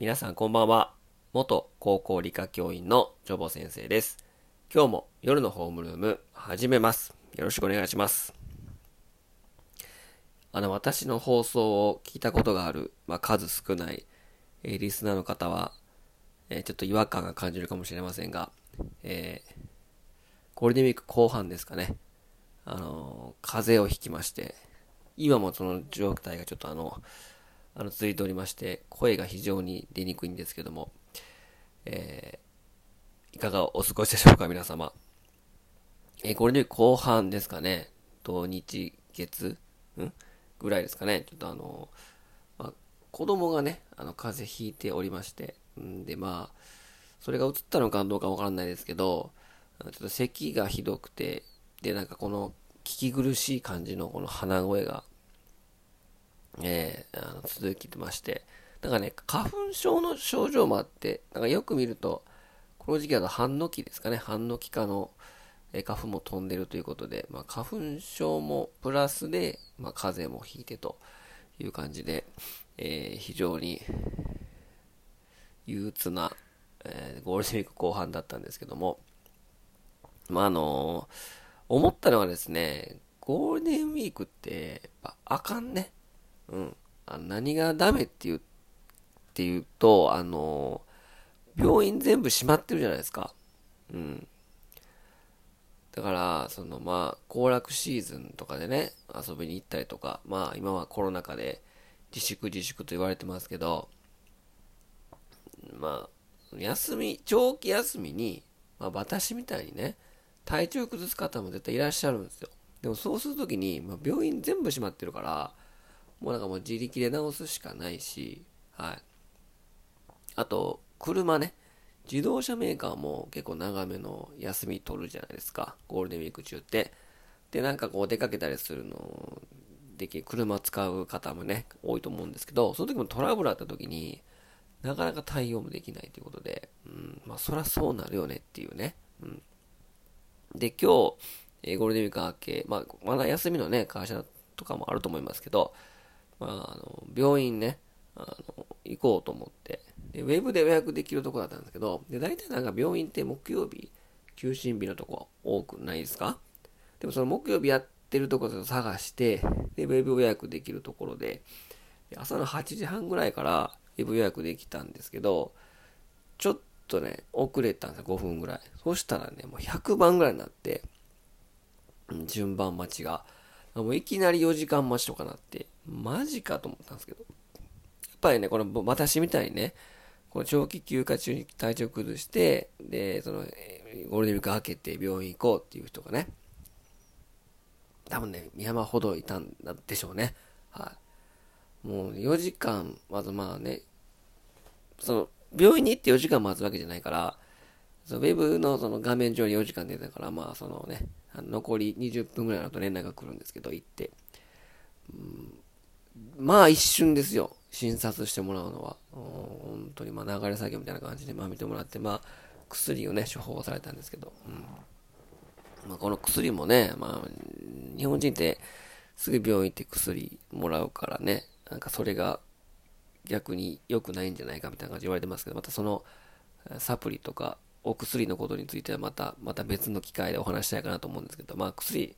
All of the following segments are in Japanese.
皆さんこんばんは。元高校理科教員のジョボ先生です。今日も夜のホームルーム始めます。よろしくお願いします。あの、私の放送を聞いたことがある、まあ、数少ない、えーリスナーの方は、えーちょっと違和感が感じるかもしれませんが、えーゴールデンウィーク後半ですかね。あのー風邪をひきまして、今もその状態がちょっとあの、あの続いておりまして、声が非常に出にくいんですけども、えーいかがお過ごしでしょうか、皆様。えーゴールデンウィーク後半ですかね。土日月ん？ぐらいですかね。ちょっとあの、まあ、子供がね、あの、風邪ひいておりまして、んで、まあ、それが映ったのかどうかわからないですけど、ちょっと咳がひどくて、で、なんかこの、聞き苦しい感じのこの鼻声が、えーあの続きてまして、なんかね、花粉症の症状もあって、なんかよく見ると、この時期だと半の木ですかね、半の木科の、えー花粉も飛んでるということで、まあ、花粉症もプラスで、まあ、風邪もひいてという感じで、えー非常に憂鬱な、えゴールデンウィーク後半だったんですけども、まあ、あの思ったのはですね、ゴールデンウィークって、やっぱあかんね。うん。あ何がダメっていう、っていうと、あの病院全部閉まってるじゃないですか。うん。だから、そのまあ、行楽シーズンとかでね、遊びに行ったりとか、まあ今はコロナ禍で自粛自粛と言われてますけど、まあ、休み、長期休みに、まあ私みたいにね、体調崩す方も絶対いらっしゃるんですよ。でもそうするときに、まあ、病院全部閉まってるから、もうなんかもう自力で治すしかないし、はい。あと、車ね。自動車メーカーも結構長めの休み取るじゃないですか。ゴールデンウィーク中って。で、なんかこう出かけたりするの、でき、車使う方もね、多いと思うんですけど、その時もトラブルあった時に、なかなか対応もできないということで、うん、まあそりゃそうなるよねっていうね。うん。で、今日、えゴールデンウィーク明け、まあ、まだ休みのね、会社とかもあると思いますけど、まあ、あの、病院ね、あの、行こうと思って、で、ウェブで予約できるとこだったんですけど、で、大体なんか病院って木曜日、休診日のとこ多くないですか？でもその木曜日やってるところを探して、で、ウェブ予約できるところで、朝の8時半ぐらいからウェブ予約できたんですけど、ちょっとね、遅れたんですよ、5分ぐらい。そしたらね、もう100番ぐらいになって、順番待ちが。もういきなり4時間待ちとかなって、マジかと思ったんですけど。やっぱりね、この私みたいにね、この長期休暇中に体調崩して、で、その、ゴールデンウィーク明けて病院行こうっていう人がね、多分ね、山ほどいたんでしょうね。はい。もう4時間、まずまあね、その、病院に行って4時間待つわけじゃないから、そのウェブのその画面上に4時間出てたから、まあそのね、あの残り20分ぐらいのと連絡が来るんですけど、行って。うんまあ一瞬ですよ。診察してもらうのは。うん本当にまあ流れ作業みたいな感じで、まあ見てもらって、まあ薬をね、処方されたんですけど、うんまあ、この薬もね、まあ、日本人ってすぐ病院行って薬もらうからね、なんかそれが逆に良くないんじゃないかみたいな感じで言われてますけど、またそのえーサプリとかお薬のことについてはまた、また別の機会でお話したいかなと思うんですけど、まあ薬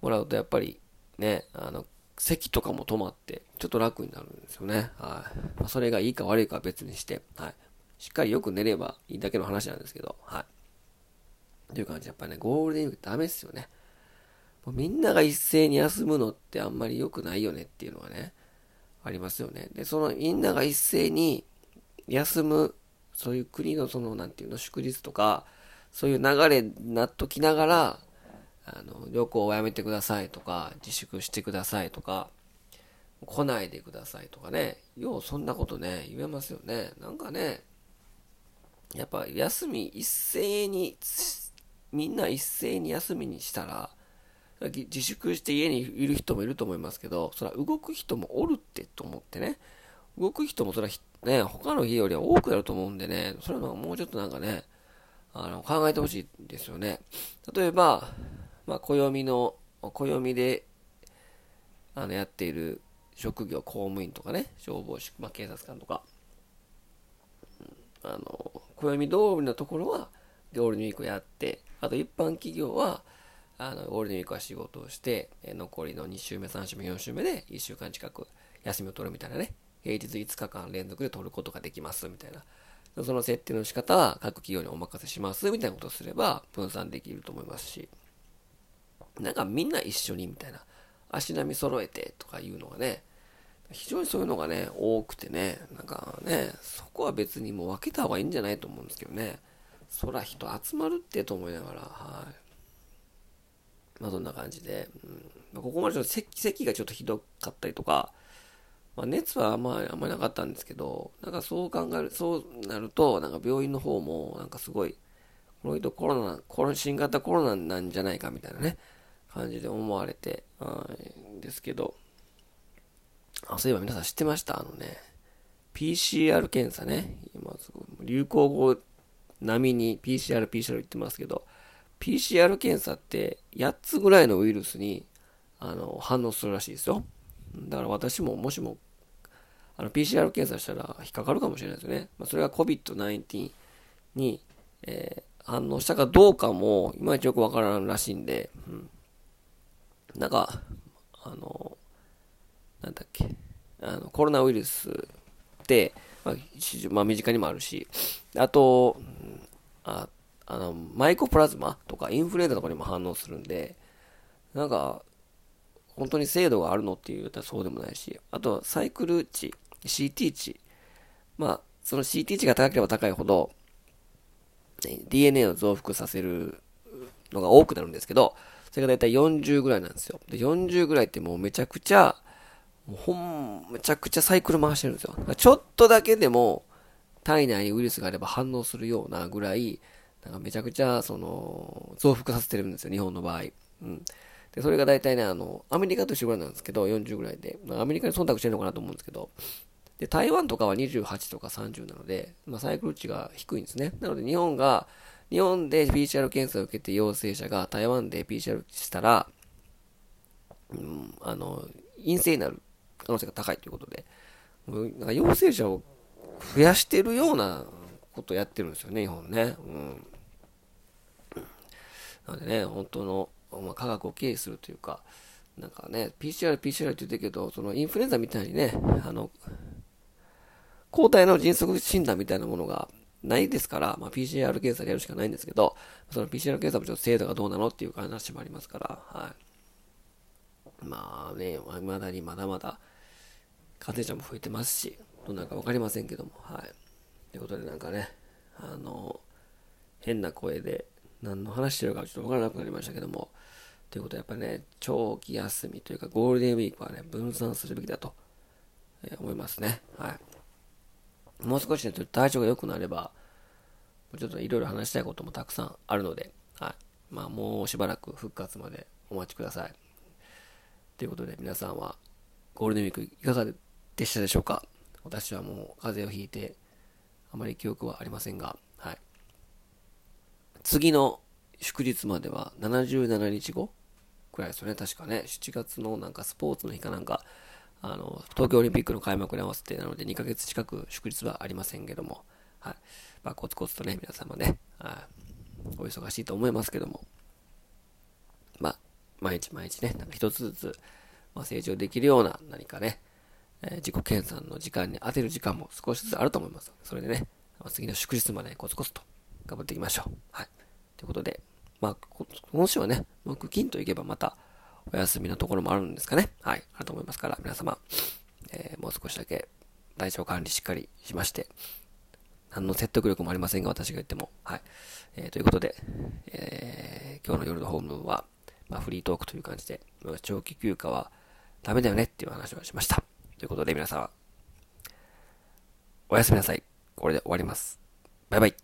もらうとやっぱりね、あの、咳とかも止まって、ちょっと楽になるんですよね。はい。まあ、それがいいか悪いかは別にして、はい。しっかりよく寝ればいいだけの話なんですけど、はい。という感じで、やっぱりね、ゴールデンウィークダメっすよね。もうみんなが一斉に休むのってあんまり良くないよねっていうのはね、ありますよね。で、そのみんなが一斉に休む、そういう国のその、なんていうの、祝日とか、そういう流れになっときながら、あの、旅行をやめてくださいとか、自粛してくださいとか、来ないでくださいとかね、ようそんなことね、言えますよね。なんかね、やっぱ休み一斉に、みんな一斉に休みにしたら、自粛して家にいる人もいると思いますけど、それは動く人もおるってと思ってね、動く人もそれはひね、他の日よりは多くやると思うんでね、それはもうちょっとなんかね、あの、考えてほしいですよね。例えば、まあ、暦の、暦で、あの、やっている職業、公務員とかね、消防士、まあ、警察官とか、あの、暦通りのところはゴールデンウィークやって、あと一般企業は、あの、ゴールデンウィークは仕事をして、残りの2週目、3週目、4週目で1週間近く休みを取るみたいなね。平日5日間連続で取ることができますみたいな。その設定の仕方は各企業にお任せしますみたいなことをすれば分散できると思いますし、なんかみんな一緒にみたいな、足並み揃えてとかいうのがね、非常にそういうのがね、多くてね、なんかね、そこは別にもう分けた方がいいんじゃないと思うんですけどね。そら人集まるってと思いながら、はい。まあそんな感じで、うん、ここまでちょっと咳咳がちょっとひどかったりとか、まあ、熱はあんまり、あんまりなかったんですけど、なんかそう考える、そうなると、なんか病院の方も、なんかすごい、この人コロナ、コロ新型コロナなんじゃないかみたいなね、感じで思われて、んですけど、あ、そういえば皆さん知ってました？あのね、PCR 検査ね、今すごい、流行語並みに PCR、PCR 言ってますけど、PCR 検査って8つぐらいのウイルスにあの反応するらしいですよ。だから私ももしもあの PCR 検査したら引っかかるかもしれないですよね。まあ、それが COVID-19 に、えー、反応したかどうかもいまいちよくわからんらしいんで、うん、なんか、あの、なんだっけ、あのコロナウイルスって、まあ、まあ、身近にもあるし、あと、ああのマイコプラズマとかインフルエンザとかにも反応するんで、なんか、本当に精度があるのっていうとそうでもないし、あと、サイクル値、CT 値。まあ、その CT 値が高ければ高いほど、DNA を増幅させるのが多くなるんですけど、それがだいたい40ぐらいなんですよ。で、40ぐらいってもうめちゃくちゃ、もうほん、めちゃくちゃサイクル回してるんですよ。ちょっとだけでも体内にウイルスがあれば反応するようなぐらい、なんかめちゃくちゃ、その、増幅させてるんですよ、日本の場合。うん。で、それが大体ね、あの、アメリカと一緒ぐらいなんですけど、40ぐらいで。アメリカに忖度してるのかなと思うんですけど、で、台湾とかは28とか30なので、まあ、サイクル値が低いんですね。なので、日本が、日本で PCR 検査を受けて陽性者が台湾で PCR したら、うん、あの、陰性になる可能性が高いということで、なんか陽性者を増やしてるようなことをやってるんですよね、日本ね。うん。なのでね、本当のまあ、科学を経営するというか、なんかね、PCR、PCR って言ってるけど、そのインフルエンザみたいにね、あの、抗体の迅速診断みたいなものがないですから、まあ、PCR 検査でやるしかないんですけど、その PCR 検査もちょっと精度がどうなのっていう話もありますから、はい。まあね、未だにまだまだ感染者も増えてますし、どうなるか分かりませんけども、はい。ということでなんかね、あの、変な声で何の話してるかちょっと分からなくなりましたけども、ということはやっぱりね、長期休みというかゴールデンウィークはね、分散するべきだと、思いますね。はい。もう少しね、体調が良くなれば、ちょっといろいろ話したいこともたくさんあるので、はい。まあもうしばらく復活までお待ちください。ということで皆さんはゴールデンウィークいかがでしたでしょうか？私はもう風邪をひいてあまり記憶はありませんが、はい。次の祝日までは77日後？くらいですよね、確かね。7月のなんかスポーツの日かなんか、あの、東京オリンピックの開幕に合わせてなので2ヶ月近く祝日はありませんけども、はい。まあ、コツコツとね、皆様ね、はい、お忙しいと思いますけども、まあ、毎日毎日ね、なんか一つずつ、まあ、成長できるような何かね、えー、自己研鑽の時間に当てる時間も少しずつあると思います。それでね、次の祝日までコツコツと頑張っていきましょう。はい。ということで、まあ、今週はね、木金といけばまたお休みのところもあるんですかね。はい。あると思いますから、皆様、えー、もう少しだけ体調管理しっかりしまして、何の説得力もありませんが、私が言っても。はい。えー、ということで、えー、今日の夜のホームは、まあ、フリートークという感じで、長期休暇はダメだよねっていう話をしました。ということで皆さん、おやすみなさい。これで終わります。バイバイ。